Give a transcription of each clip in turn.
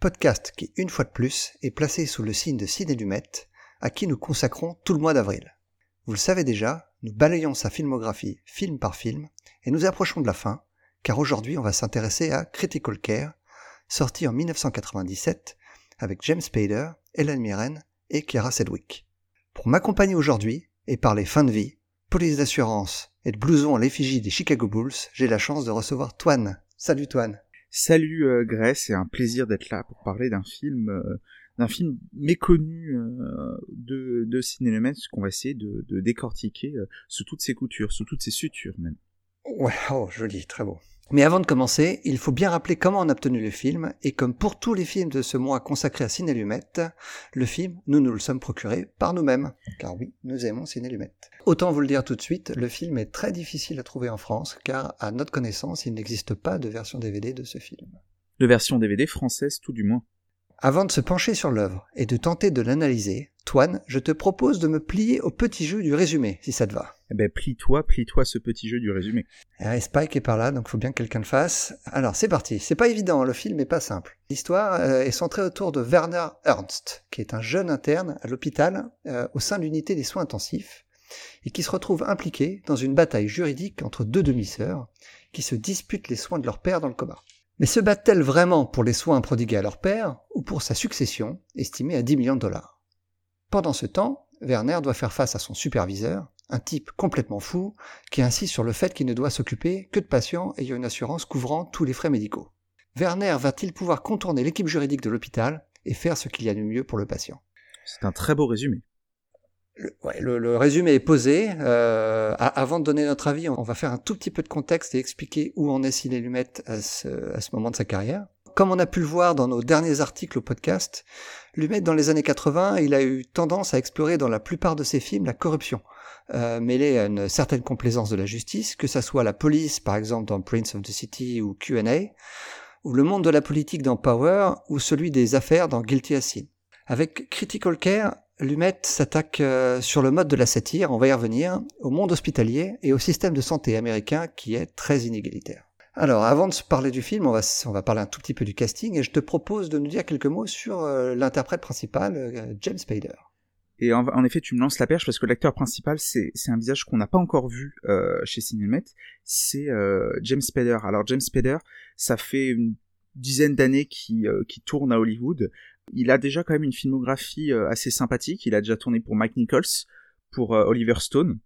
Podcast qui, une fois de plus, est placé sous le signe de Ciné Lumette, à qui nous consacrons tout le mois d'avril. Vous le savez déjà, nous balayons sa filmographie film par film et nous approchons de la fin, car aujourd'hui on va s'intéresser à Critical Care, sorti en 1997 avec James Spader, Helen Mirren et Kiara Sedgwick. Pour m'accompagner aujourd'hui et parler fin de vie, police d'assurance et de blouson à l'effigie des Chicago Bulls, j'ai la chance de recevoir Toine. Salut Toine. Salut euh, Grèce, c'est un plaisir d'être là pour parler d'un film, euh, d'un film méconnu euh, de, de qu'on va essayer de, de décortiquer euh, sous toutes ses coutures, sous toutes ses sutures même. Ouais, oh, joli, très beau. Mais avant de commencer, il faut bien rappeler comment on a obtenu le film, et comme pour tous les films de ce mois consacrés à Ciné Lumette, le film, nous nous le sommes procurés par nous-mêmes. Car oui, nous aimons Ciné Lumette. Autant vous le dire tout de suite, le film est très difficile à trouver en France, car à notre connaissance, il n'existe pas de version DVD de ce film. De version DVD française tout du moins. Avant de se pencher sur l'œuvre et de tenter de l'analyser, Toine, je te propose de me plier au petit jeu du résumé, si ça te va. Eh ben plie-toi, plie-toi ce petit jeu du résumé. Et Spike est par là, donc faut bien que quelqu'un le fasse. Alors c'est parti. C'est pas évident, le film est pas simple. L'histoire euh, est centrée autour de Werner Ernst, qui est un jeune interne à l'hôpital euh, au sein de l'unité des soins intensifs et qui se retrouve impliqué dans une bataille juridique entre deux demi-sœurs qui se disputent les soins de leur père dans le coma. Mais se battent-elles vraiment pour les soins prodigués à leur père ou pour sa succession, estimée à 10 millions de dollars? Pendant ce temps, Werner doit faire face à son superviseur, un type complètement fou, qui insiste sur le fait qu'il ne doit s'occuper que de patients ayant une assurance couvrant tous les frais médicaux. Werner va-t-il pouvoir contourner l'équipe juridique de l'hôpital et faire ce qu'il y a de mieux pour le patient? C'est un très beau résumé. Le, ouais, le, le résumé est posé. Euh, avant de donner notre avis, on va faire un tout petit peu de contexte et expliquer où en est Ciné Lumette à ce, à ce moment de sa carrière. Comme on a pu le voir dans nos derniers articles au podcast, Lumet, dans les années 80, il a eu tendance à explorer dans la plupart de ses films la corruption, euh, mêlée à une certaine complaisance de la justice, que ça soit la police, par exemple dans Prince of the City ou Q&A, ou le monde de la politique dans Power, ou celui des affaires dans Guilty as Sin. Avec Critical Care, Lumet s'attaque euh, sur le mode de la satire, on va y revenir, au monde hospitalier et au système de santé américain qui est très inégalitaire. Alors, avant de parler du film, on va, parler un tout petit peu du casting et je te propose de nous dire quelques mots sur euh, l'interprète principal, euh, James Spader. Et en, effet, tu me lances la perche parce que l'acteur principal, c'est un visage qu'on n'a pas encore vu euh, chez Cinémet. C'est James Spader. Alors James Spader, ça fait une dizaine d'années qu'il euh, qu'il tourne à Hollywood. Il a déjà quand même une filmographie euh, assez sympathique. Il a déjà tourné pour Mike Nichols, pour euh, Oliver Stone.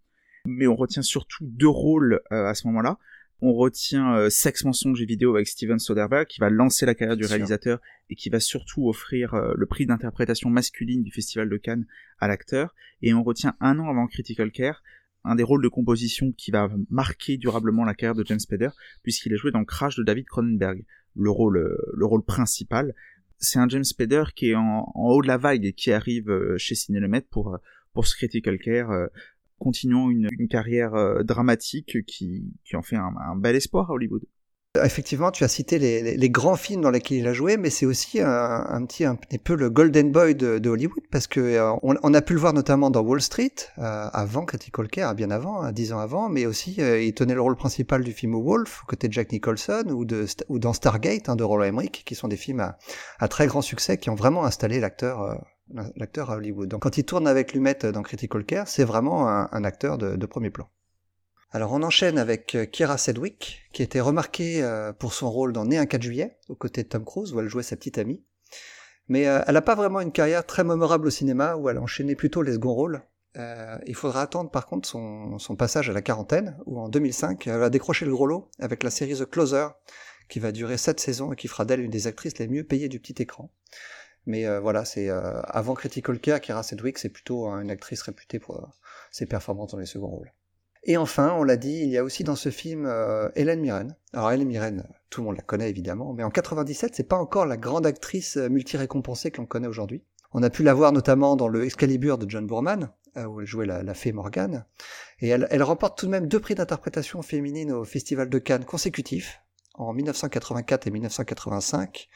Mais on retient surtout deux rôles euh, à ce moment-là. On retient Sex, mensonge et vidéo avec Steven Soderbergh, qui va lancer la carrière du réalisateur et qui va surtout offrir le prix d'interprétation masculine du Festival de Cannes à l'acteur. Et on retient un an avant Critical Care, un des rôles de composition qui va marquer durablement la carrière de James Spader, puisqu'il est joué dans Crash de David Cronenberg, le rôle, le rôle principal. C'est un James Spader qui est en, haut de la vague et qui arrive euh, chez Cinélemet pour, euh, pour ce Critical Care, euh, continuant une, une carrière dramatique qui, qui en fait un bel espoir à Hollywood. Effectivement, tu as cité les, grands films dans lesquels il a joué, mais c'est aussi un, petit un peu le Golden Boy de, Hollywood parce que euh, on, a pu le voir notamment dans Wall Street euh, avant Critical Care, bien avant, hein, dix ans avant, mais aussi euh, il tenait le rôle principal du film Wolf aux côtés de Jack Nicholson ou dans Stargate hein, de Roland Emmerich, qui sont des films à, très grand succès qui ont vraiment installé l'acteur à Hollywood. Donc quand il tourne avec Lumet dans Critical Care, c'est vraiment un, acteur de premier plan. Alors on enchaîne avec euh, Kiera Sedgwick, qui était remarquée euh, pour son rôle dans Né un 4 juillet, aux côtés de Tom Cruise, où elle jouait sa petite amie. Mais euh, elle n'a pas vraiment une carrière très mémorable au cinéma, où elle a enchaîné plutôt les seconds rôles. Il faudra attendre par contre son, passage à la quarantaine, où en 2005, elle a décroché le gros lot avec la série The Closer, qui va durer sept saisons et qui fera d'elle une des actrices les mieux payées du petit écran. Mais voilà, c'est avant Critical Care, Kiera Sedgwick, c'est plutôt euh, une actrice réputée pour ses performances dans les seconds rôles. Et enfin, on l'a dit, il y a aussi dans ce film euh, Hélène Mirren. Alors Hélène Mirren, tout le monde la connaît évidemment, mais en 97, c'est pas encore la grande actrice euh, multi-récompensée que connaît aujourd'hui. On a pu la voir notamment dans le Excalibur de John Boorman, euh, où elle jouait la, fée Morgane. Et elle, remporte tout de même deux prix d'interprétation féminine au Festival de Cannes consécutifs, en 1984 et 1985,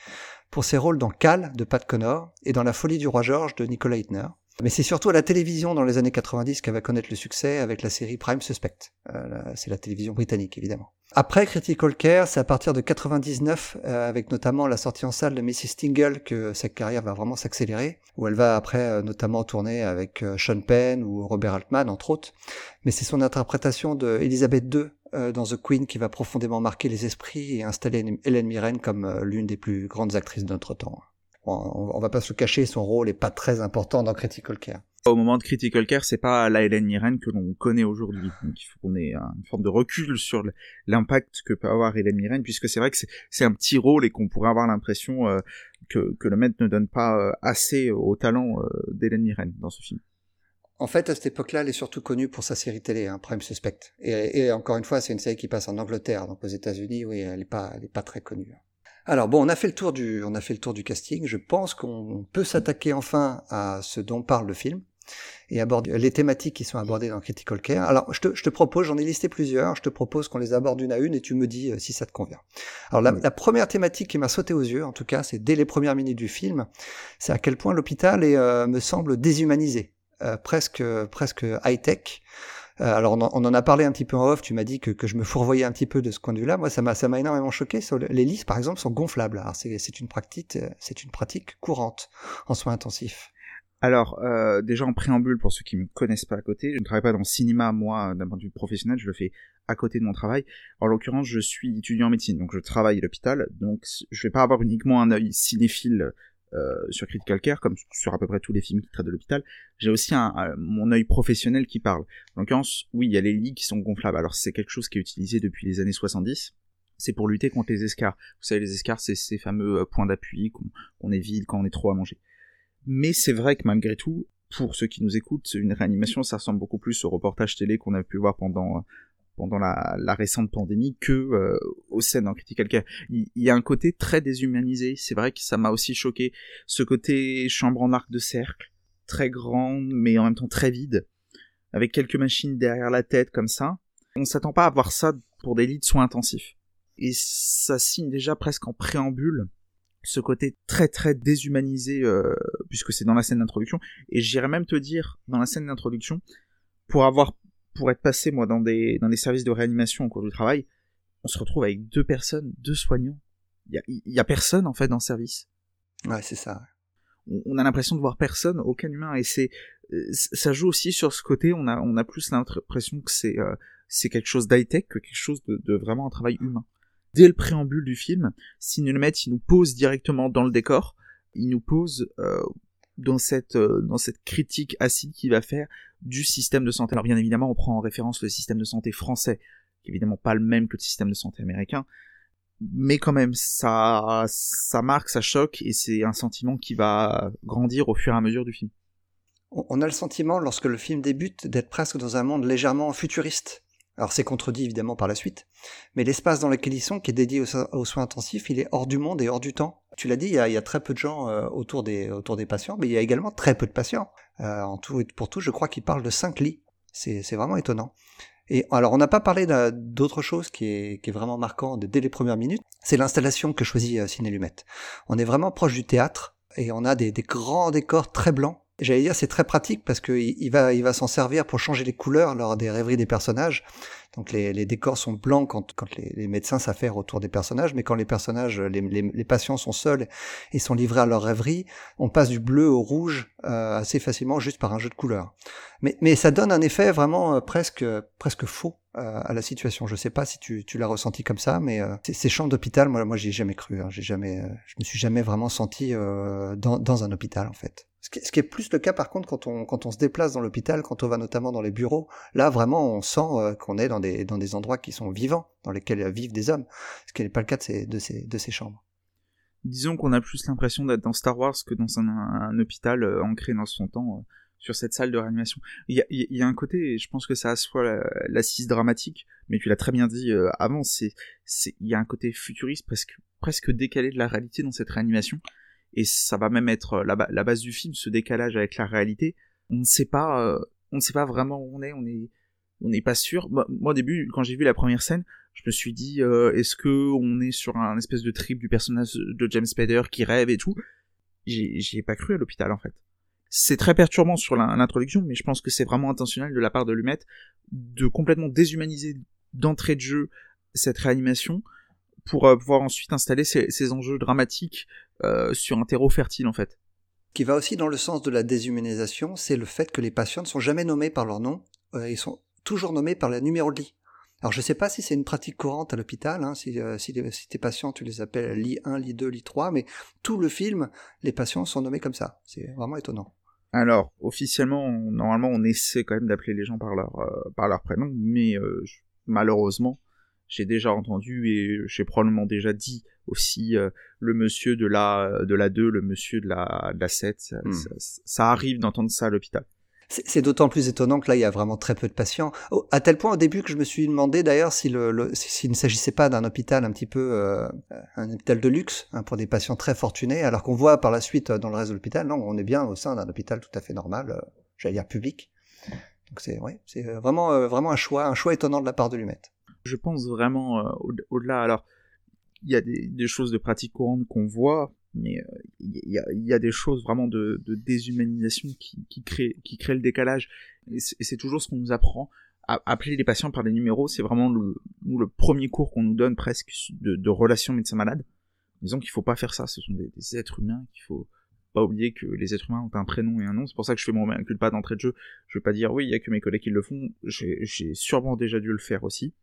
pour ses rôles dans Cal de Pat Connor et dans La folie du roi George de Nicolas Hitner. Mais c'est surtout à la télévision dans les années 90 qu'elle va connaître le succès avec la série Prime Suspect. Euh, c'est la télévision britannique, évidemment. Après Critical Care, c'est à partir de 99, euh, avec notamment la sortie en salle de Mrs. Tingle, que sa carrière va vraiment s'accélérer, où elle va après euh, notamment tourner avec euh, Sean Penn ou Robert Altman, entre autres. Mais c'est son interprétation de Elizabeth II euh, dans The Queen qui va profondément marquer les esprits et installer Hélène Mirren comme euh, l'une des plus grandes actrices de notre temps on, va pas se le cacher, son rôle est pas très important dans Critical Care. Au moment de Critical Care, c'est pas la Hélène Mirren que l'on connaît aujourd'hui. Donc il faut qu'on ait une forme de recul sur l'impact que peut avoir Hélène Mirren, puisque c'est vrai que c'est un petit rôle et qu'on pourrait avoir l'impression euh, que, le maître ne donne pas euh, assez au talent euh, d'Hélène Mirren dans ce film. En fait, à cette époque-là, elle est surtout connue pour sa série télé, hein, Prime Suspect. Et, encore une fois, c'est une série qui passe en Angleterre, donc aux États-Unis, oui, elle est pas, elle est pas très connue. Alors bon, on a fait le tour du, on a fait le tour du casting. Je pense qu'on peut s'attaquer enfin à ce dont parle le film et aborder les thématiques qui sont abordées dans Critical Care. Alors, je te, je te propose, j'en ai listé plusieurs, je te propose qu'on les aborde une à une et tu me dis euh, si ça te convient. Alors, la, la première thématique qui m'a sauté aux yeux, en tout cas, c'est dès les premières minutes du film, c'est à quel point l'hôpital est, euh, me semble déshumanisé, euh, presque, presque high-tech. Euh, alors on en, a parlé un petit peu en off, tu m'as dit que, que, je me fourvoyais un petit peu de ce point de vue-là. Moi, ça m'a énormément choqué. Les listes, par exemple, sont gonflables. C'est une pratique euh, c'est une pratique courante en soins intensifs. Alors, euh, déjà en préambule, pour ceux qui ne me connaissent pas à côté, je ne travaille pas dans le cinéma, moi, d'un point de vue professionnel, je le fais à côté de mon travail. En l'occurrence, je suis étudiant en médecine, donc je travaille à l'hôpital, donc je vais pas avoir uniquement un œil cinéphile sur Critical Care, comme sur à peu près tous les films qui traitent de l'hôpital, j'ai aussi un, mon œil professionnel qui parle. En l'occurrence, oui, il y a les lits qui sont gonflables. Alors c'est quelque chose qui est utilisé depuis les années 70. C'est pour lutter contre les escarres. Vous savez, les escarres, c'est ces fameux euh, points d'appui qu'on évite quand on est trop à manger. Mais c'est vrai que malgré tout, pour ceux qui nous écoutent, une réanimation, ça ressemble beaucoup plus au reportage télé qu'on a pu voir pendant pendant la, récente pandémie que euh, au scènes en Critical Care. Il, y a un côté très déshumanisé. C'est vrai que ça m'a aussi choqué. Ce côté chambre en arc de cercle, très grand, mais en même temps très vide, avec quelques machines derrière la tête comme ça. On s'attend pas à voir ça pour des lits de soins intensifs. Et ça signe déjà presque en préambule ce côté très très déshumanisé, euh, puisque c'est dans la scène d'introduction. Et j'irais même te dire, dans la scène d'introduction, pour avoir pour être passé, moi, dans des, dans des services de réanimation au cours du travail, on se retrouve avec deux personnes, deux soignants. Il y a, y a personne, en fait, dans le service. Ouais, c'est ça. On, a l'impression de voir personne, aucun humain, et c'est, euh, ça joue aussi sur ce côté, on a, on a plus l'impression que c'est, euh, c'est quelque chose d'high-tech que quelque chose de, de, vraiment un travail humain. Dès le préambule du film, si nous le mettent, il nous pose directement dans le décor, il nous pose euh, dans cette euh, dans cette critique acide qu'il va faire du système de santé. Alors bien évidemment, on prend en référence le système de santé français, qui est évidemment pas le même que le système de santé américain, mais quand même ça ça marque, ça choque et c'est un sentiment qui va grandir au fur et à mesure du film. On a le sentiment lorsque le film débute d'être presque dans un monde légèrement futuriste alors c'est contredit évidemment par la suite, mais l'espace dans lequel ils sont, qui est dédié aux, soins intensifs, il est hors du monde et hors du temps. Tu l'as dit, il y, a, très peu de gens euh, autour, des, patients, mais il y a également très peu de patients. Euh, en tout et pour tout, je crois qu'ils parlent de 5 lits. C'est vraiment étonnant. Et alors, on n'a pas parlé d'autre chose qui est, qui vraiment marquant dès les premières minutes, c'est l'installation que choisit euh, Ciné Lumette. On est vraiment proche du théâtre, et on a des grands décors très blancs, J'allais dire c'est très pratique parce qu'il il va, il va s'en servir pour changer les couleurs lors des rêveries des personnages. Donc les, les décors sont blancs quand, quand les, les médecins s'affairent autour des personnages, mais quand les personnages, les, les, patients sont seuls et sont livrés à leur rêverie, on passe du bleu au rouge euh, assez facilement juste par un jeu de couleurs. Mais, mais ça donne un effet vraiment euh, presque, presque faux euh, à la situation. Je sais pas si tu, tu l'as ressenti comme ça, mais euh, ces chambres d'hôpital, moi, moi, j'y ai jamais cru. Hein. J'ai jamais, je me suis jamais vraiment senti dans, dans un hôpital en fait. Ce qui, est plus le cas par contre quand on, quand on se déplace dans l'hôpital, quand on va notamment dans les bureaux, là vraiment on sent euh, qu'on est dans des, dans des endroits qui sont vivants, dans lesquels vivent des hommes, ce qui n'est pas le cas de ces, de ces, de ces chambres. Disons qu'on a plus l'impression d'être dans Star Wars que dans un, un, hôpital euh, ancré dans son temps. sur cette salle de réanimation. Il y a, un côté, je pense que ça assoit l'assise dramatique, mais tu l'as très bien dit euh, avant, il y a un côté futuriste presque décalé de la réalité dans cette réanimation, et ça va même être la, la base du film, ce décalage avec la réalité. On ne sait pas, euh, on ne sait pas vraiment où on est, on est, on n'est pas sûr. Moi, au début, quand j'ai vu la première scène, je me suis dit, euh, est-ce que on est sur un espèce de trip du personnage de James Spader qui rêve et tout? J'y ai pas cru à l'hôpital en fait. C'est très perturbant sur l'introduction, mais je pense que c'est vraiment intentionnel de la part de Lumet de complètement déshumaniser d'entrée de jeu cette réanimation pour euh, pouvoir ensuite installer ces, enjeux dramatiques euh, sur un terreau fertile en fait. Qui va aussi dans le sens de la déshumanisation, c'est le fait que les patients ne sont jamais nommés par leur nom, ils sont toujours nommés par le numéro de lit. Alors je ne sais pas si c'est une pratique courante à l'hôpital, hein, si, euh, si, tes patients, tu les appelles lit 1, lit 2, lit 3, mais tout le film, les patients sont nommés comme ça. C'est vraiment étonnant. Alors, officiellement, normalement, on essaie quand même d'appeler les gens par leur, euh, par leur prénom, mais euh, malheureusement, j'ai déjà entendu et j'ai probablement déjà dit aussi le monsieur de la, de la 2, le monsieur de la, de la 7. Hmm. ça arrive d'entendre ça à l'hôpital. C'est d'autant plus étonnant que là, il y a vraiment très peu de patients. À tel point au début que je me suis demandé d'ailleurs s'il ne s'agissait pas d'un hôpital un petit peu, euh, un hôpital de luxe hein, pour des patients très fortunés, alors qu'on voit par la suite euh, dans le reste de l'hôpital, non, on est bien au sein d'un hôpital tout à fait normal, euh, j'allais dire public. Donc c'est ouais, c'est vraiment vraiment un choix, un choix étonnant de la part de Lumet. Je pense vraiment au-delà. alors, il y a des, choses de pratique courante qu'on voit, mais il euh, y, a, des choses vraiment de, déshumanisation qui, créent, qui le décalage. Et c'est toujours ce qu'on nous apprend. À appeler les patients par des numéros, c'est vraiment le, le premier cours qu'on nous donne presque de, de relations médecin-malade. Disons qu'il faut pas faire ça, ce sont des, êtres humains, qu'il faut pas oublier que les êtres humains ont un prénom et un nom. C'est pour ça que je fais mon pas d'entrée de jeu. Je vais pas dire oui, il y a que mes collègues qui le font. J'ai sûrement déjà dû le faire aussi.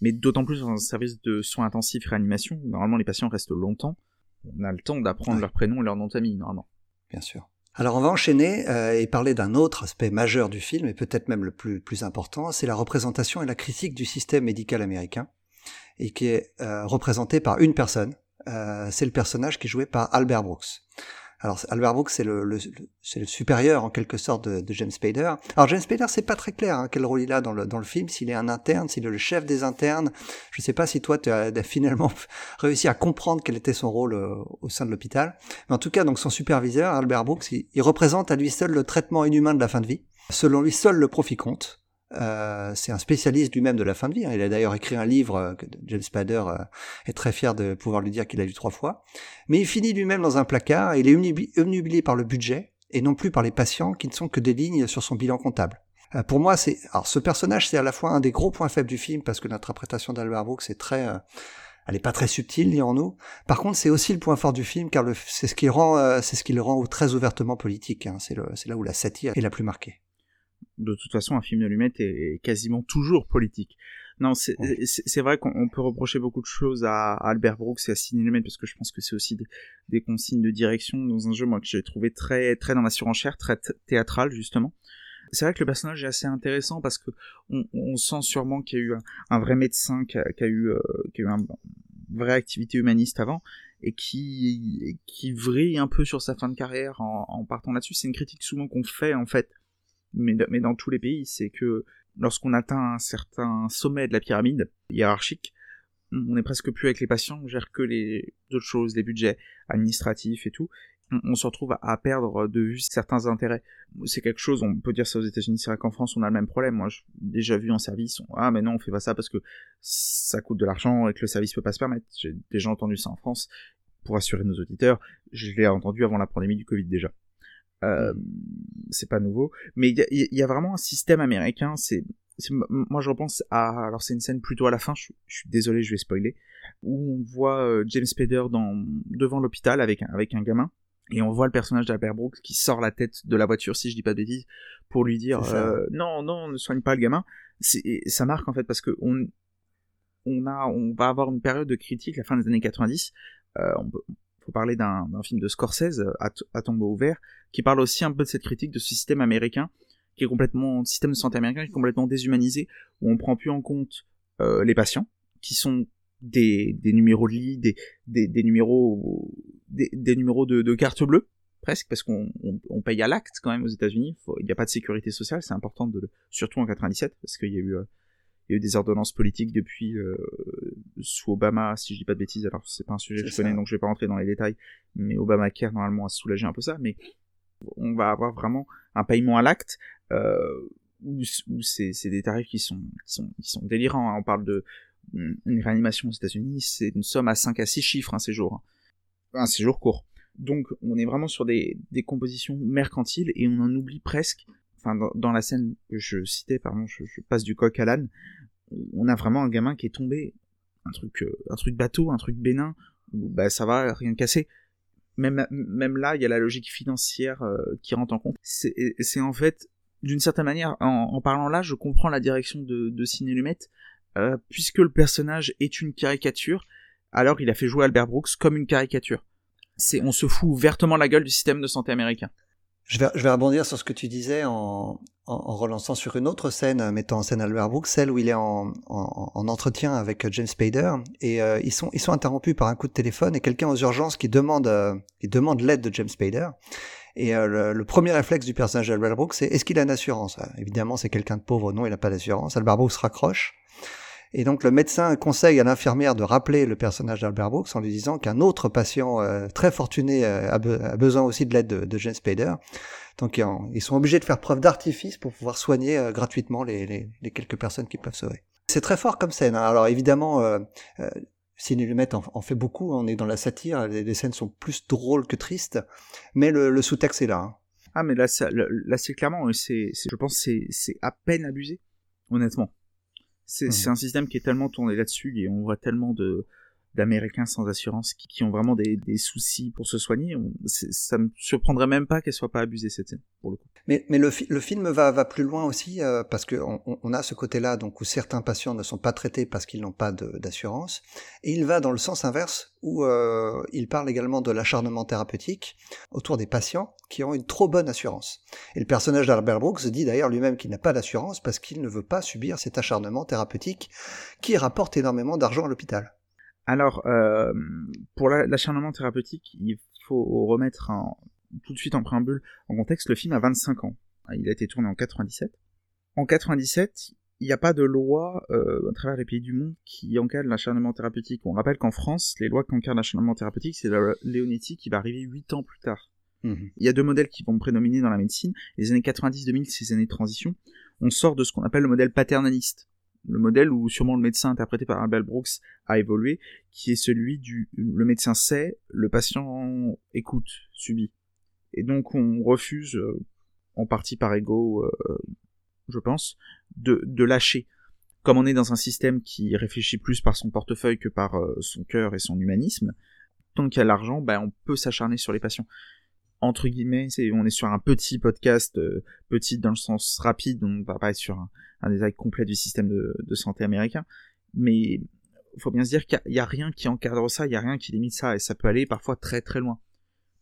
Mais d'autant plus dans un service de soins intensifs réanimation, où normalement les patients restent longtemps on a le temps d'apprendre leur prénom et leur nom de famille, normalement. Bien sûr. Alors on va enchaîner euh, et parler d'un autre aspect majeur du film, et peut-être même le plus, plus important, c'est la représentation et la critique du système médical américain, et qui est euh, représenté par une personne, euh, c'est le personnage qui est joué par Albert Brooks. Alors Albert Brooks c'est le, le le supérieur en quelque sorte de, de James Spader. Alors James Spader c'est pas très clair hein, quel rôle il a dans le dans le film, s'il est un interne, s'il est le chef des internes. Je sais pas si toi tu as, finalement réussi à comprendre quel était son rôle euh, au sein de l'hôpital. Mais en tout cas donc son superviseur Albert Brooks, il représente à lui seul le traitement inhumain de la fin de vie. Selon lui seul le profit compte. Euh, c'est un spécialiste lui-même de la fin de vie. Hein. Il a d'ailleurs écrit un livre euh, que James Spader euh, est très fier de pouvoir lui dire qu'il a lu trois fois. Mais il finit lui-même dans un placard et il est omnubilé par le budget et non plus par les patients qui ne sont que des lignes sur son bilan comptable. pour moi, c'est alors ce personnage, c'est à la fois un des gros points faibles du film parce que l'interprétation d'Albert Brooks est très elle est pas très subtile, dirons-nous. Par contre, c'est aussi le point fort du film, car c'est ce qui rend, c'est ce qui le rend très ouvertement politique. Hein. C'est là où la satire est la plus marquée de toute façon, un film de est, quasiment toujours politique. Non, c'est vrai qu'on peut reprocher beaucoup de choses à, Albert Brooks et à Sidney Lumet parce que je pense que c'est aussi des, consignes de direction dans un jeu moi que j'ai trouvé très très dans la surenchère, très théâtral justement. C'est vrai que le personnage est assez intéressant parce que on, sent sûrement qu'il y a eu un, vrai médecin qui a, eu euh, qui a eu une vraie activité humaniste avant et qui qui vrille un peu sur sa fin de carrière en, en partant là-dessus. C'est une critique souvent qu'on fait en fait mais, dans tous les pays, c'est que lorsqu'on atteint un certain sommet de la pyramide hiérarchique, on est presque plus avec les patients, on gère que les autres choses, les budgets administratifs et tout. On, se retrouve à, perdre de vue certains intérêts. C'est quelque chose, on peut dire ça aux États-Unis, c'est vrai qu'en France on a le même problème. Moi, j'ai déjà vu en service, ah mais non, on fait pas ça parce que ça coûte de l'argent et que le service peut pas se permettre. J'ai déjà entendu ça en France. Pour assurer nos auditeurs, je l'ai entendu avant la pandémie du Covid déjà. Euh, c'est pas nouveau, mais il y, a, vraiment un système américain. C'est, moi je repense à, alors c'est une scène plutôt à la fin. Je, suis désolé, je vais spoiler, où on voit euh, James Spader dans devant l'hôpital avec un, avec un gamin. Et on voit le personnage d'Albert Brooks qui sort la tête de la voiture, si je dis pas de bêtises, pour lui dire euh, non, non, ne soigne pas le gamin. Ça marque en fait parce que on, on a, on va avoir une période de critique, la fin des années 90. Euh, on peut, parler d'un film de Scorsese, euh, à, tombeau ouvert, qui parle aussi un peu de cette critique de ce système américain, qui est complètement, système de santé américain qui est complètement déshumanisé, où on prend plus en compte euh, les patients, qui sont des, numéros de lit, des, des, numéros, des, numéros de, carte bleue, presque parce qu'on on, on paye à l'acte quand même aux États-Unis. Il n'y a pas de sécurité sociale, c'est important de le, surtout en 97 parce qu'il y a eu euh, il y a eu des ordonnances politiques depuis euh, sous Obama, si je dis pas de bêtises. Alors c'est pas un sujet que je connais, donc je vais pas rentrer dans les détails. Mais Obamacare normalement a soulagé un peu ça, mais on va avoir vraiment un paiement à l'acte euh, où, où c'est des tarifs qui sont qui sont qui sont délirants. Hein. On parle de une réanimation aux États-Unis, c'est une somme à 5 à 6 chiffres un séjour, un séjour court. Donc on est vraiment sur des, des compositions mercantiles et on en oublie presque. Enfin, dans, dans la scène que je citais, pardon, je, je passe du coq à l'âne. On a vraiment un gamin qui est tombé, un truc, euh, un truc bateau, un truc bénin, où bah ça va, rien cassé. Même, même là, il y a la logique financière euh, qui rentre en compte. C'est en fait, d'une certaine manière, en, parlant là, je comprends la direction de, de Ciné Lumet, euh, puisque le personnage est une caricature, alors il a fait jouer Albert Brooks comme une caricature c'est on se fout ouvertement la gueule du système de santé américain. Je vais, je vais rebondir sur ce que tu disais en, en, en relançant sur une autre scène, euh, mettant en scène Albert Brooks, celle où il est en, en entretien avec euh, James Spader, et euh, ils, sont, ils sont interrompus par un coup de téléphone et quelqu'un aux urgences qui demande, euh, qui demande l'aide de James Spader. Et euh, le, le, premier réflexe du personnage d'Albert Brooks, c'est est-ce qu'il a une assurance? Évidemment, c'est quelqu'un de pauvre, non, il n'a pas d'assurance. Albert Brooks raccroche. Et donc le médecin conseille à l'infirmière de rappeler le personnage d'Albert Brooks en lui disant qu'un autre patient euh, très fortuné euh, a, be a, besoin aussi de l'aide de, de James Spader. Donc ils sont obligés de faire preuve d'artifice pour pouvoir soigner euh, gratuitement les, les, les, quelques personnes qui peuvent sauver. C'est très fort comme scène. Hein. Alors évidemment, euh, euh, Ciné Lumet en, en, fait beaucoup. On est dans la satire. Les, scènes sont plus drôles que tristes, mais le, le sous-texte est là. Hein. Ah mais là, là c'est clairement, c'est, je pense, c'est à peine abusé, honnêtement. C'est mmh. un système qui est tellement tourné là-dessus et on voit tellement de d'Américains sans assurance qui, qui, ont vraiment des, des, soucis pour se soigner. Ça me surprendrait même pas qu'elle soit pas abusée cette scène pour le coup. Mais, mais le, le film va, va plus loin aussi euh, parce que on, on, a ce côté-là donc où certains patients ne sont pas traités parce qu'ils n'ont pas d'assurance et il va dans le sens inverse où euh, il parle également de l'acharnement thérapeutique autour des patients qui ont une trop bonne assurance. Et le personnage d'Albert Brooks dit d'ailleurs lui-même qu'il n'a pas d'assurance parce qu'il ne veut pas subir cet acharnement thérapeutique qui rapporte énormément d'argent à l'hôpital. Alors, euh, pour l'acharnement thérapeutique, il faut remettre tout de suite en préambule en contexte, le film a 25 ans. Il a été tourné en 97. En 97, il n'y a pas de loi euh, à travers les pays du monde qui encadre l'acharnement thérapeutique. On rappelle qu'en France, les lois qui encadrent l'acharnement thérapeutique, c'est la Leonetti qui va arriver 8 ans plus tard. Mmh. Il y a deux modèles qui vont prédominer dans la médecine. Les années 90-2000, ces années de transition, on sort de ce qu'on appelle le modèle paternaliste le modèle où sûrement le médecin interprété par Albert Brooks a évolué, qui est celui du le médecin sait, le patient écoute, subit. Et donc on refuse, euh, en partie par ego, euh, je pense, de, lâcher. Comme on est dans un système qui réfléchit plus par son portefeuille que par euh, son cœur et son humanisme, tant qu'il y a l'argent, ben, on peut s'acharner sur les patients entre guillemets, on est sur un petit podcast, euh, petit dans le sens rapide, on va pas être sur un, un détail complet du système de, santé américain, mais il faut bien se dire qu'il n'y a, rien qui encadre ça, il n'y a rien qui limite ça, et ça peut aller parfois très très loin.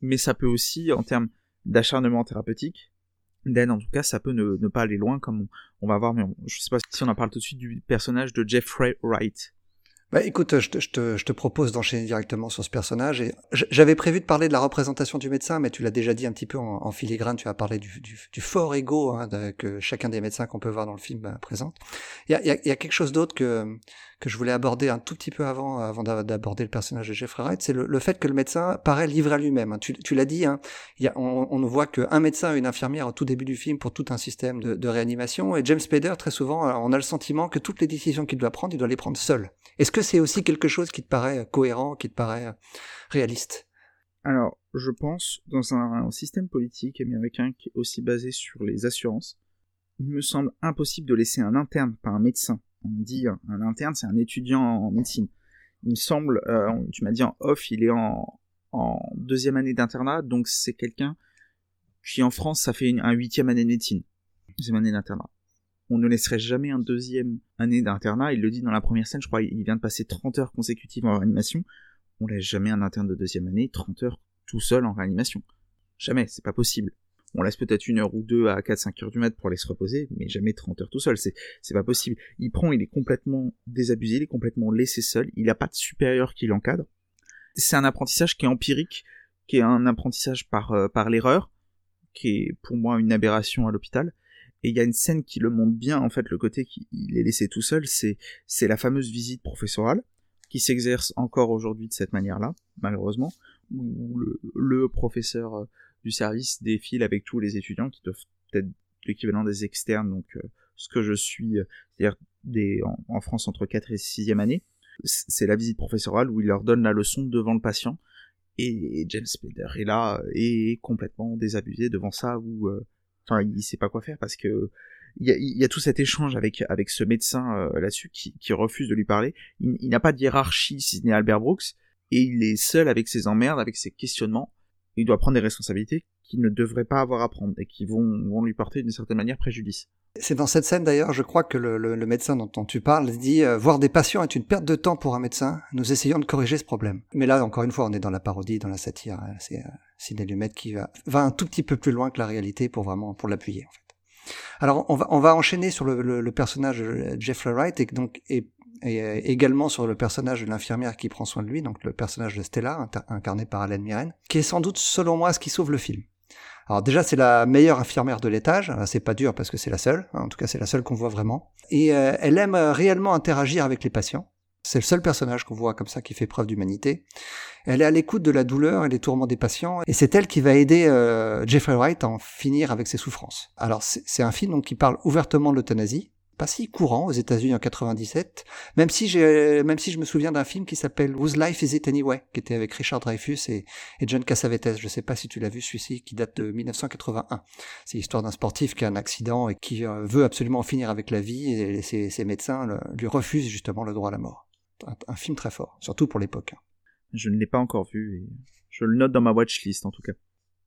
Mais ça peut aussi, en termes d'acharnement thérapeutique, d'aide en tout cas, ça peut ne, ne, pas aller loin, comme on, va voir, mais je sais pas si on en parle tout de suite du personnage de Jeffrey Wright, bah, écoute, je te, je te, je te propose d'enchaîner directement sur ce personnage. Et j'avais prévu de parler de la représentation du médecin, mais tu l'as déjà dit un petit peu en, filigrane. Tu as parlé du, du, du fort ego hein, que chacun des médecins qu'on peut voir dans le film bah, présente. Il y a, y, a, y a, quelque chose d'autre que que je voulais aborder un tout petit peu avant, avant d'aborder le personnage de Jeffrey Wright, c'est le, fait que le médecin paraît livré à lui-même. Hein. Tu, l'as dit, hein, on, ne voit qu'un médecin et une infirmière au tout début du film pour tout un système de, réanimation. Et James Spader, très souvent, on a le sentiment que toutes les décisions qu'il doit prendre, il doit les prendre seul. Est-ce que c'est aussi quelque chose qui te paraît cohérent, qui te paraît réaliste? Alors, je pense, dans un, un système politique américain qui est aussi basé sur les assurances, il me semble impossible de laisser un interne, pas un médecin, on dit un interne, c'est un étudiant en médecine. Il me semble, euh, tu m'as dit en off, il est en, deuxième année d'internat, donc c'est quelqu'un qui en France, ça fait une, un huitième année de médecine, deuxième année d'internat. On ne laisserait jamais un deuxième année d'internat, il le dit dans la première scène, je crois, il vient de passer 30 heures consécutives en réanimation. On laisse jamais un interne de deuxième année 30 heures tout seul en réanimation. Jamais, c'est pas possible on laisse peut-être une heure ou deux à 4-5 heures du mat pour aller se reposer, mais jamais 30 heures tout seul, c'est, pas possible. Il prend, il est complètement désabusé, il est complètement laissé seul, il n'a pas de supérieur qui l'encadre. C'est un apprentissage qui est empirique, qui est un apprentissage par, euh, par l'erreur, qui est pour moi une aberration à l'hôpital. Et il y a une scène qui le montre bien, en fait, le côté qu'il est laissé tout seul, c'est, c'est la fameuse visite professorale, qui s'exerce encore aujourd'hui de cette manière-là, malheureusement, où le, le professeur euh, du service défile avec tous les étudiants qui doivent être l'équivalent des externes, donc euh, ce que je suis, c'est-à-dire des, en, France entre 4 et 6e année. C'est la visite professorale où il leur donne la leçon devant le patient et James Spader est là et complètement désabusé devant ça où euh, enfin il sait pas quoi faire parce que il y a, tout cet échange avec avec ce médecin euh, là-dessus qui, qui, refuse de lui parler. Il, il n'a pas de hiérarchie si ce n'est Albert Brooks et il est seul avec ses emmerdes, avec ses questionnements. Il doit prendre des responsabilités qu'il ne devrait pas avoir à prendre et qui vont, vont lui porter d'une certaine manière préjudice. C'est dans cette scène d'ailleurs, je crois que le, le, médecin dont, tu parles dit euh, voir des patients est une perte de temps pour un médecin. Nous essayons de corriger ce problème. Mais là, encore une fois, on est dans la parodie, dans la satire. Hein. C'est euh, Lumet qui va, va un tout petit peu plus loin que la réalité pour vraiment pour l'appuyer en fait. Alors on va on va enchaîner sur le, le, personnage Jeffrey Wright et donc et, et, euh, également sur le personnage de l'infirmière qui prend soin de lui, donc le personnage de Stella incarné par Hélène Mirren, qui est sans doute selon moi ce qui sauve le film. Alors déjà, c'est la meilleure infirmière de l'étage. C'est pas dur parce que c'est la seule. En tout cas, c'est la seule qu'on voit vraiment. Et euh, elle aime réellement interagir avec les patients. C'est le seul personnage qu'on voit comme ça qui fait preuve d'humanité. Elle est à l'écoute de la douleur et des tourments des patients, et c'est elle qui va aider euh, Jeffrey Wright à en finir avec ses souffrances. Alors c'est un film donc qui parle ouvertement de l'euthanasie, pas si courant aux États-Unis en 97, même si j'ai, même si je me souviens d'un film qui s'appelle Whose Life Is It Anyway, qui était avec Richard Dreyfus et, et John Cassavetes. Je sais pas si tu l'as vu celui-ci, qui date de 1981. C'est l'histoire d'un sportif qui a un accident et qui euh, veut absolument finir avec la vie et ses, ses médecins lui refusent justement le droit à la mort. Un, un film très fort, surtout pour l'époque. hein. Je ne l'ai pas encore vu et je le note dans ma watchlist en tout cas.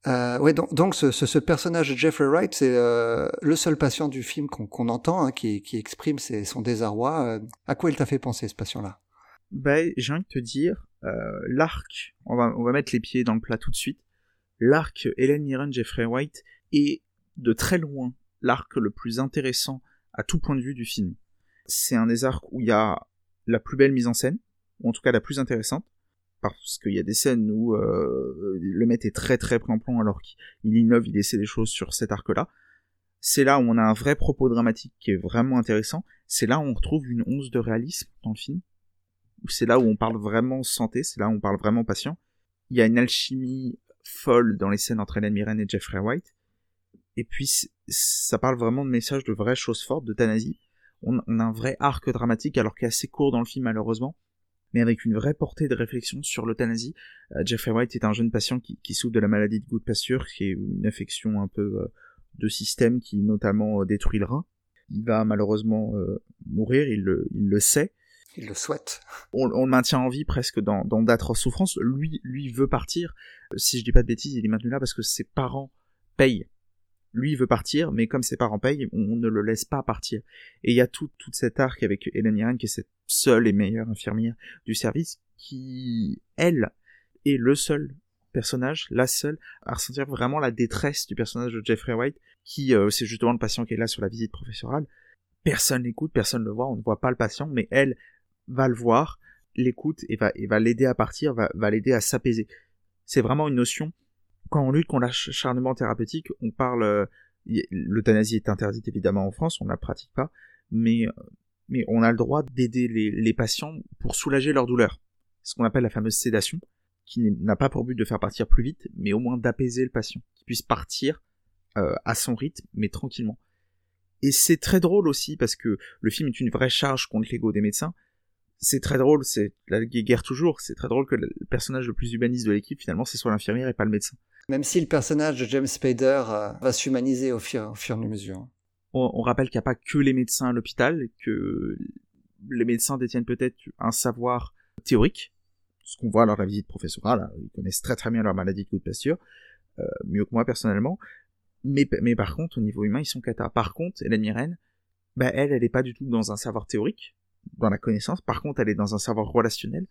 Euh, ouais, donc, ce, personnage de Jeffrey Wright, c'est euh, le seul patient du film qu'on qu entend, hein, qui, exprime son désarroi. Euh, à quoi il t'a fait penser, ce patient-là? Ben, j'ai envie de te dire, euh, l'arc, on va, on va mettre les pieds dans le plat tout de suite, l'arc Helen Mirren, Jeffrey Wright est de très loin l'arc le plus intéressant à tout point de vue du film. C'est un des arcs où il y a la plus belle mise en scène, ou en tout cas la plus intéressante, parce qu'il y a des scènes où euh, le mec est très très plan-plan alors qu'il innove, il essaie des choses sur cet arc-là. C'est là où on a un vrai propos dramatique qui est vraiment intéressant. C'est là où on retrouve une once de réalisme dans le film. C'est là où on parle vraiment santé, c'est là où on parle vraiment patient. Il y a une alchimie folle dans les scènes entre Helen Mirren et Jeffrey White. Et puis ça parle vraiment de messages de vraies choses fortes, d'euthanasie. On a un vrai arc dramatique alors qu'il est assez court dans le film malheureusement mais avec une vraie portée de réflexion sur l'euthanasie. Euh, Jeffrey White est un jeune patient qui, qui, souffre de la maladie de goutte pasture, qui est une affection un peu euh, de système qui notamment euh, détruit le rein. Il va malheureusement mourir, il le, il le sait. Il le souhaite. On, on le maintient en vie presque dans, dans d'atroces souffrances. Lui, lui veut partir. Si je dis pas de bêtises, il est maintenu là parce que ses parents payent lui veut partir, mais comme ses parents payent, on, ne le laisse pas partir. Et il y a tout, tout cet arc avec Hélène Mirren, qui est cette seule et meilleure infirmière du service, qui, elle, est le seul personnage, la seule, à ressentir vraiment la détresse du personnage de Jeffrey White, qui, euh, c'est justement le patient qui est là sur la visite professorale. Personne l'écoute, personne le voit, on ne voit pas le patient, mais elle va le voir, l'écoute et va, et va l'aider à partir, va, va l'aider à s'apaiser. C'est vraiment une notion quand on lutte contre l'acharnement thérapeutique, on parle, euh, l'euthanasie est interdite évidemment en France, on ne la pratique pas, mais, euh, mais on a le droit d'aider les, patients pour soulager leur douleur. Ce qu'on appelle la fameuse sédation, qui n'a pas pour but de faire partir plus vite, mais au moins d'apaiser le patient, qu'il puisse partir euh, à son rythme, mais tranquillement. Et c'est très drôle aussi parce que le film est une vraie charge contre l'ego des médecins, c'est très drôle, c'est la guerre toujours, c'est très drôle que le personnage le plus humaniste de l'équipe, finalement, c'est soit l'infirmière et pas le médecin. Même si le personnage de James Spader euh, va s'humaniser au fur, au fur et à mesure. On, on rappelle qu'il n'y a pas que les médecins à l'hôpital, que les médecins détiennent peut-être un savoir théorique, ce qu'on voit lors de la visite professorale, hein, ils connaissent très très bien leur maladie de coup de pasture, euh, mieux que moi personnellement, mais, mais par contre, au niveau humain, ils sont cata. Par contre, Hélène Mirren, bah, elle, elle n'est pas du tout dans un savoir théorique, dans la connaissance. Par contre, elle est dans un savoir relationnel,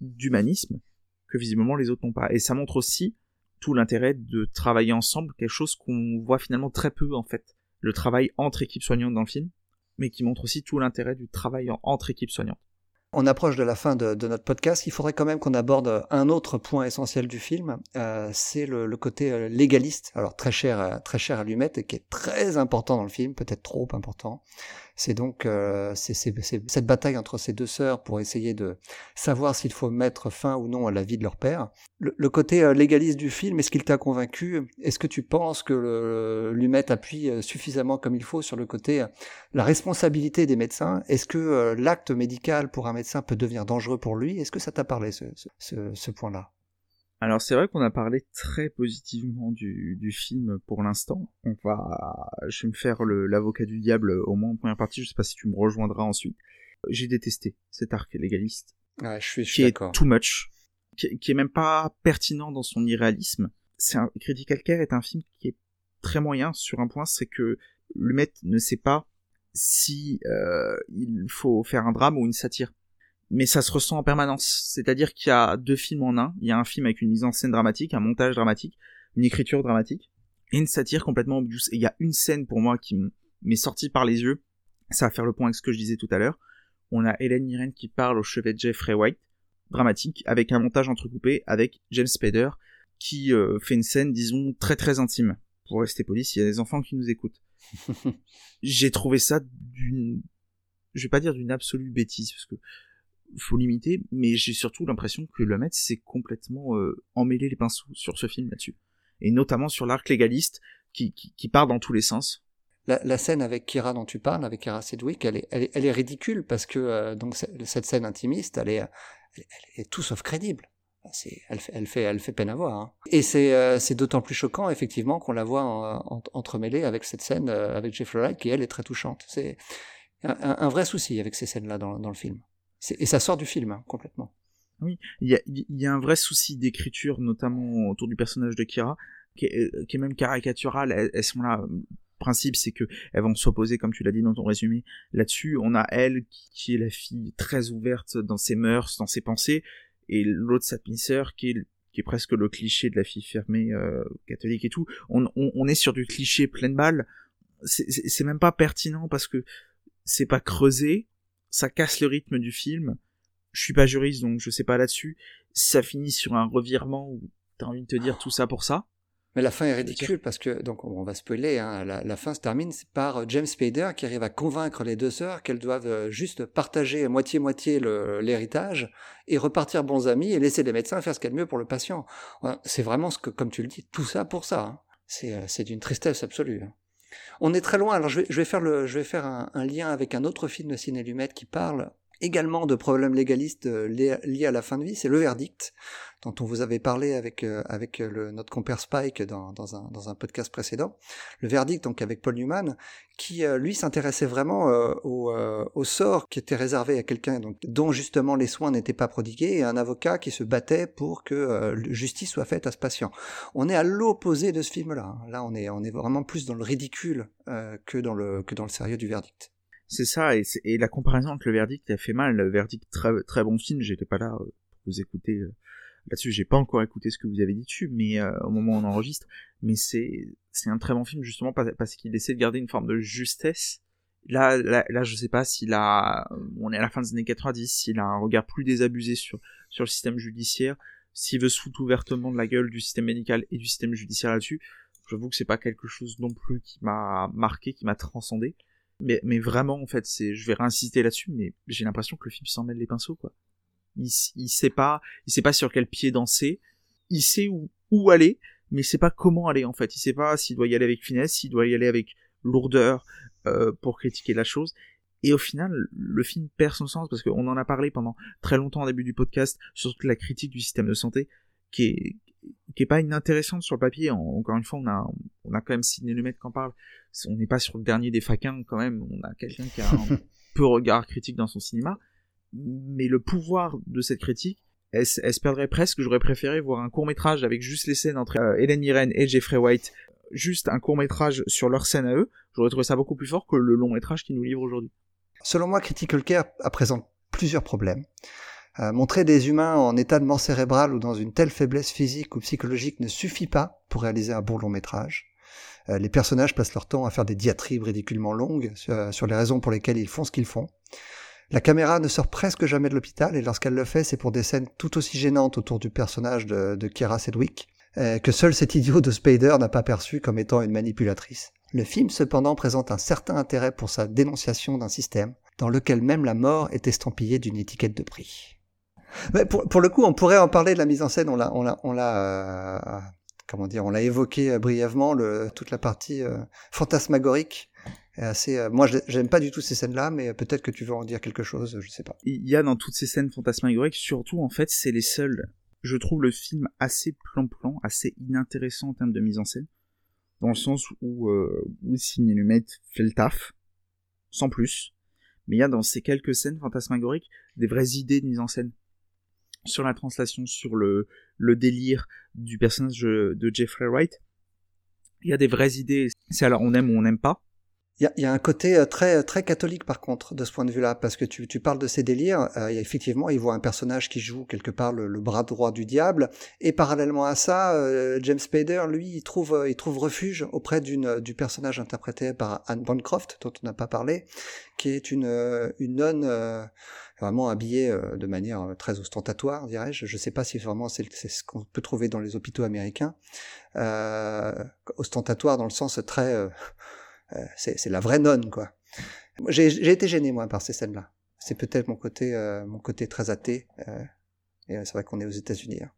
d'humanisme, que visiblement les autres n'ont pas. Et ça montre aussi tout l'intérêt de travailler ensemble, quelque chose qu'on voit finalement très peu en fait. Le travail entre équipes soignantes dans le film, mais qui montre aussi tout l'intérêt du travail entre équipes soignantes. On approche de la fin de, notre podcast. Il faudrait quand même qu'on aborde un autre point essentiel du film. Euh, c'est le, côté euh, légaliste. Alors très cher, très cher à Lumette et qui est très important dans le film, peut-être trop important. C'est donc euh, cette bataille entre ces deux sœurs pour essayer de savoir s'il faut mettre fin ou non à la vie de leur père. Le, côté euh, légaliste du film, est-ce qu'il t'a convaincu? Est-ce que tu penses que Lumet appuie euh, suffisamment comme il faut sur le côté la responsabilité des médecins? Est-ce que l'acte médical pour un médecin peut devenir dangereux pour lui? Est-ce que ça t'a parlé ce, ce, ce point-là? Alors c'est vrai qu'on a parlé très positivement du, du film pour l'instant. On va, je vais me faire l'avocat du diable au moins en première partie. Je sais pas si tu me rejoindras ensuite. J'ai détesté cet arc légaliste. Je suis, je qui est too much, qui, qui, est même pas pertinent dans son irréalisme. C'est un Critical Care est un film qui est très moyen sur un point, c'est que le maître ne sait pas si euh, il faut faire un drame ou une satire mais ça se ressent en permanence. C'est-à-dire qu'il y a deux films en un. Il y a un film avec une mise en scène dramatique, un montage dramatique, une écriture dramatique, et une satire complètement obvious. Et il y a une scène pour moi qui m'est sortie par les yeux. Ça va faire le point avec ce que je disais tout à l'heure. On a Hélène Mirren qui parle au chevet de Jeffrey White, dramatique, avec un montage entrecoupé avec James Spader, qui euh, fait une scène, disons, très très intime. Pour rester poli, s'il y a des enfants qui nous écoutent. J'ai trouvé ça d'une... Je vais pas dire d'une absolue bêtise, parce que faut limiter, mais j'ai surtout l'impression que le maître s'est complètement euh, emmêlé les pinceaux sur ce film là-dessus. Et notamment sur l'arc légaliste qui, qui, part dans tous les sens. La, scène avec Kira dont tu parles, avec Kira Sedgwick, elle est, elle est, ridicule parce que euh, donc cette scène intimiste, elle est, elle, est tout sauf crédible. Elle, fait, elle, fait, peine à voir. Hein. Et c'est, euh, c'est d'autant plus choquant, effectivement, qu'on la voit en, entremêlée avec cette scène avec Jeff Wright, qui, elle, est très touchante. C'est un, un vrai souci avec ces scènes-là dans, dans le film. Et ça sort du film, hein, complètement. Oui, il y a, un vrai souci d'écriture, notamment autour du personnage de Kira, qui est, euh, même caricatural. Elles, sont là. Le principe, c'est que elles vont s'opposer, comme tu l'as dit dans ton résumé. Là-dessus, on a elle qui est la fille très ouverte dans ses mœurs, dans ses pensées, et l'autre Sapnisser qui est qui est presque le cliché de la fille fermée euh, catholique et tout. On, on, on, est sur du cliché pleine balle. C'est même pas pertinent parce que c'est pas creusé ça casse le rythme du film. Je suis pas juriste, donc je sais pas là-dessus. Ça finit sur un revirement où t'as envie de te dire tout ça pour ça. Mais la fin est ridicule parce que, donc on va spoiler, hein, la, fin se termine par James Spader qui arrive à convaincre les deux sœurs qu'elles doivent euh, juste partager moitié-moitié l'héritage et repartir bons amis et laisser les médecins faire ce qu'il y a de mieux pour le patient. C'est vraiment ce que, comme tu le dis, tout ça pour ça. Hein. Euh, c'est d'une tristesse absolue. Hein. On est très loin. Alors je vais, faire, le, je vais faire un, lien avec un autre film de Ciné Lumet qui parle également de problèmes légalistes euh, liés à la fin de vie, c'est Le Verdict, dont on vous avait parlé avec euh, avec euh, le, notre compère Spike dans, dans, un, dans un podcast précédent. Le Verdict, donc avec Paul Newman, qui lui s'intéressait vraiment au, au, sort qui était réservé à quelqu'un dont justement les soins n'étaient pas prodigués et un avocat qui se battait pour que justice soit faite à ce patient. On est à l'opposé de ce film-là. Là, on est on est vraiment plus dans le ridicule que dans le que dans le sérieux du verdict. C'est ça, et, la comparaison avec le verdict a fait mal. Le verdict, très, très bon film, j'étais pas là euh, pour vous écouter euh, là-dessus, j'ai pas encore écouté ce que vous avez dit dessus, mais euh, au moment où on enregistre, mais c'est c'est un très bon film justement parce qu'il essaie de garder une forme de justesse. Là, là, là je sais pas s'il a, on est à la fin des années 90, s'il a un regard plus désabusé sur sur le système judiciaire, s'il veut se foutre ouvertement de la gueule du système médical et du système judiciaire là-dessus. J'avoue que c'est pas quelque chose non plus qui m'a marqué, qui m'a transcendé mais, mais vraiment, en fait, c'est, je vais réinsister là-dessus, mais j'ai l'impression que le film s'en mêle les pinceaux, quoi. Il, il sait pas, il sait pas sur quel pied danser, il sait où, où aller, mais il sait pas comment aller, en fait. Il sait pas s'il doit y aller avec finesse, s'il doit y aller avec lourdeur, euh, pour critiquer la chose. Et au final, le film perd son sens parce qu'on en a parlé pendant très longtemps au début du podcast sur toute la critique du système de santé qui est, qui est pas inintéressante sur le papier. Encore une fois, on a, on a quand même Sidney Lumet qui en parle. On n'est pas sur le dernier des faquins quand même. On a quelqu'un qui a un peu regard critique dans son cinéma. Mais le pouvoir de cette critique, elle, se perdrait presque. J'aurais préféré voir un court métrage avec juste les scènes entre euh, Hélène Mirren et Jeffrey White. Juste un court métrage sur leur scène à eux. J'aurais trouvé ça beaucoup plus fort que le long métrage qu'ils nous livrent aujourd'hui. Selon moi, Critical Care présente plusieurs problèmes. Euh, montrer des humains en état de mort cérébrale ou dans une telle faiblesse physique ou psychologique ne suffit pas pour réaliser un bon long métrage. Euh, les personnages passent leur temps à faire des diatribes ridiculement longues euh, sur les raisons pour lesquelles ils font ce qu'ils font. La caméra ne sort presque jamais de l'hôpital et lorsqu'elle le fait, c'est pour des scènes tout aussi gênantes autour du personnage de, de Kira Sedgwick, euh, que seul cet idiot de Spader n'a pas perçu comme étant une manipulatrice. Le film cependant présente un certain intérêt pour sa dénonciation d'un système dans lequel même la mort est estampillée d'une étiquette de prix. Mais pour, pour, le coup, on pourrait en parler de la mise en scène. On l'a, on l'a, euh, comment dire, on l'a évoqué euh, brièvement. Toute la partie euh, fantasmagorique assez. Euh, moi, j'aime pas du tout ces scènes-là, mais peut-être que tu veux en dire quelque chose. Je sais pas. Il y a dans toutes ces scènes fantasmagoriques, surtout en fait, c'est les seules. Je trouve le film assez plan-plan, assez inintéressant en termes de mise en scène, dans le sens où euh, où Sidney Lumet fait le taf, sans plus. Mais il y a dans ces quelques scènes fantasmagoriques des vraies idées de mise en scène sur la translation, sur le, le délire du personnage de Jeffrey Wright. Il y a des vraies idées. C'est alors on aime ou on n'aime pas. Il y, y a, un côté euh, très très catholique par contre de ce point de vue-là, parce que tu, tu parles de ces délires. Euh, effectivement, il voit un personnage qui joue quelque part le, le, bras droit du diable, et parallèlement à ça, euh, James Spader, lui, il trouve euh, il trouve refuge auprès d'une du personnage interprété par Anne Bancroft, dont on n'a pas parlé, qui est une euh, une nonne vraiment habillée de manière très ostentatoire, dirais-je. Je ne sais pas si vraiment c'est ce qu'on peut trouver dans les hôpitaux américains, ostentatoire dans le sens très euh, c'est la vraie nonne, quoi. J'ai été gêné, moi, par ces scènes-là. C'est peut-être mon côté, euh, mon côté très athée. Euh, et c'est vrai qu'on est aux États-Unis. Hein.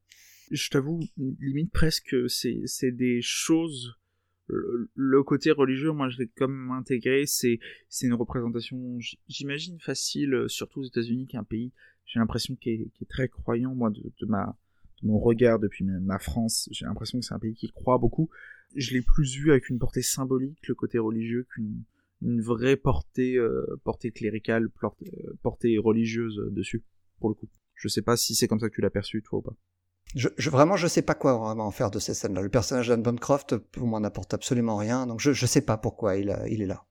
Je t'avoue, limite presque, c'est des choses. Le, côté religieux, moi, je l'ai comme intégré. C'est une représentation, j'imagine, facile, surtout aux États-Unis, qui est un pays, j'ai l'impression, qui est, très croyant, moi, de, de ma de mon regard depuis ma France. J'ai l'impression que c'est un pays qui croit beaucoup je l'ai plus vu avec une portée symbolique, le côté religieux, qu'une une vraie portée, euh, portée cléricale, portée, euh, portée religieuse dessus, pour le coup. Je sais pas si c'est comme ça que tu l'as perçu, toi ou pas. Je, je, vraiment, je sais pas quoi vraiment faire de ces scènes-là. Le personnage d'Anne Bancroft, pour moi, n'apporte absolument rien, donc je, je sais pas pourquoi il, il est là.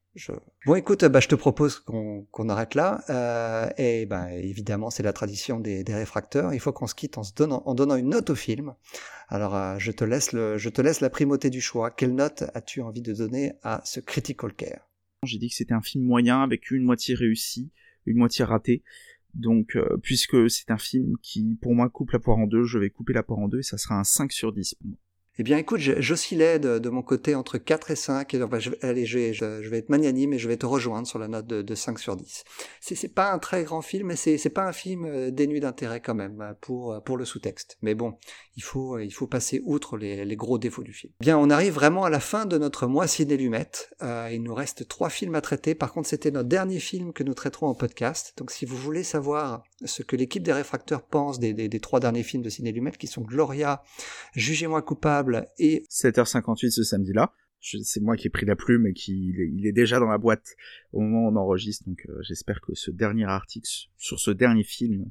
Bon, écoute, bah, je te propose qu'on arrête là. Euh, et bah, évidemment, c'est la tradition des, réfracteurs. Il faut qu'on se quitte en, donnant, une note au film. Alors, euh, je, te laisse le, je te laisse la primauté du choix. Quelle note as-tu envie de donner à ce Critical Care? J'ai dit que c'était un film moyen avec une moitié réussie, une moitié ratée. Donc, euh, puisque c'est un film qui, pour moi, coupe la poire en deux, je vais couper la poire en deux et ça sera un 5 sur 10 pour moi. Eh bien, écoute, j'oscillais de, de mon côté entre 4 et 5. Et bah, je, allez, je vais, être magnanime et je vais te rejoindre sur la note de, de 5 sur 10. C'est pas un très grand film, mais c'est pas un film euh, dénué d'intérêt quand même euh, pour, euh, pour le sous-texte. Mais bon, il faut, il faut passer outre les, gros défauts du film. Bien, on arrive vraiment à la fin de notre mois ciné lumette. Euh, il nous reste trois films à traiter. Par contre, c'était notre dernier film que nous traiterons en podcast. Donc, si vous voulez savoir ce que l'équipe des réfracteurs pense des, des, des, trois derniers films de ciné lumette, qui sont Gloria, Jugez-moi coupable, et 7h58 ce samedi-là. C'est moi qui ai pris la plume et qui il est, il est déjà dans la boîte au moment où on enregistre. Donc euh, j'espère que ce dernier article sur ce dernier film,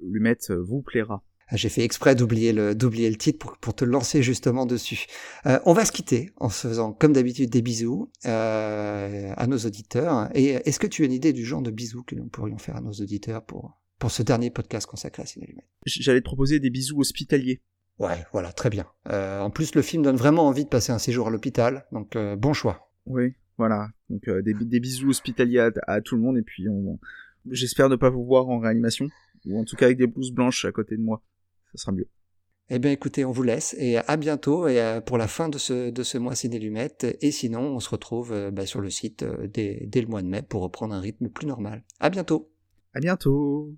Lumet, euh, vous plaira. J'ai fait exprès d'oublier le, d'oublier le titre pour, pour te lancer justement dessus. Euh, on va se quitter en se faisant comme d'habitude des bisous euh, à nos auditeurs. Et est-ce que tu as une idée du genre de bisous que nous pourrions faire à nos auditeurs pour, pour ce dernier podcast consacré à Ciné J'allais te proposer des bisous hospitaliers. Ouais, voilà, très bien. Euh, en plus, le film donne vraiment envie de passer un séjour à l'hôpital, donc euh, bon choix. Oui, voilà. Donc euh, des, des, bisous hospitaliers à, à, tout le monde, et puis on... j'espère ne pas vous voir en réanimation, ou en tout cas avec des blouses blanches à côté de moi. Ça sera mieux. Eh bien écoutez, on vous laisse, et à bientôt et pour la fin de ce, de ce mois et sinon on se retrouve bah, sur le site dès, dès le mois de mai pour reprendre un rythme plus normal. À bientôt À bientôt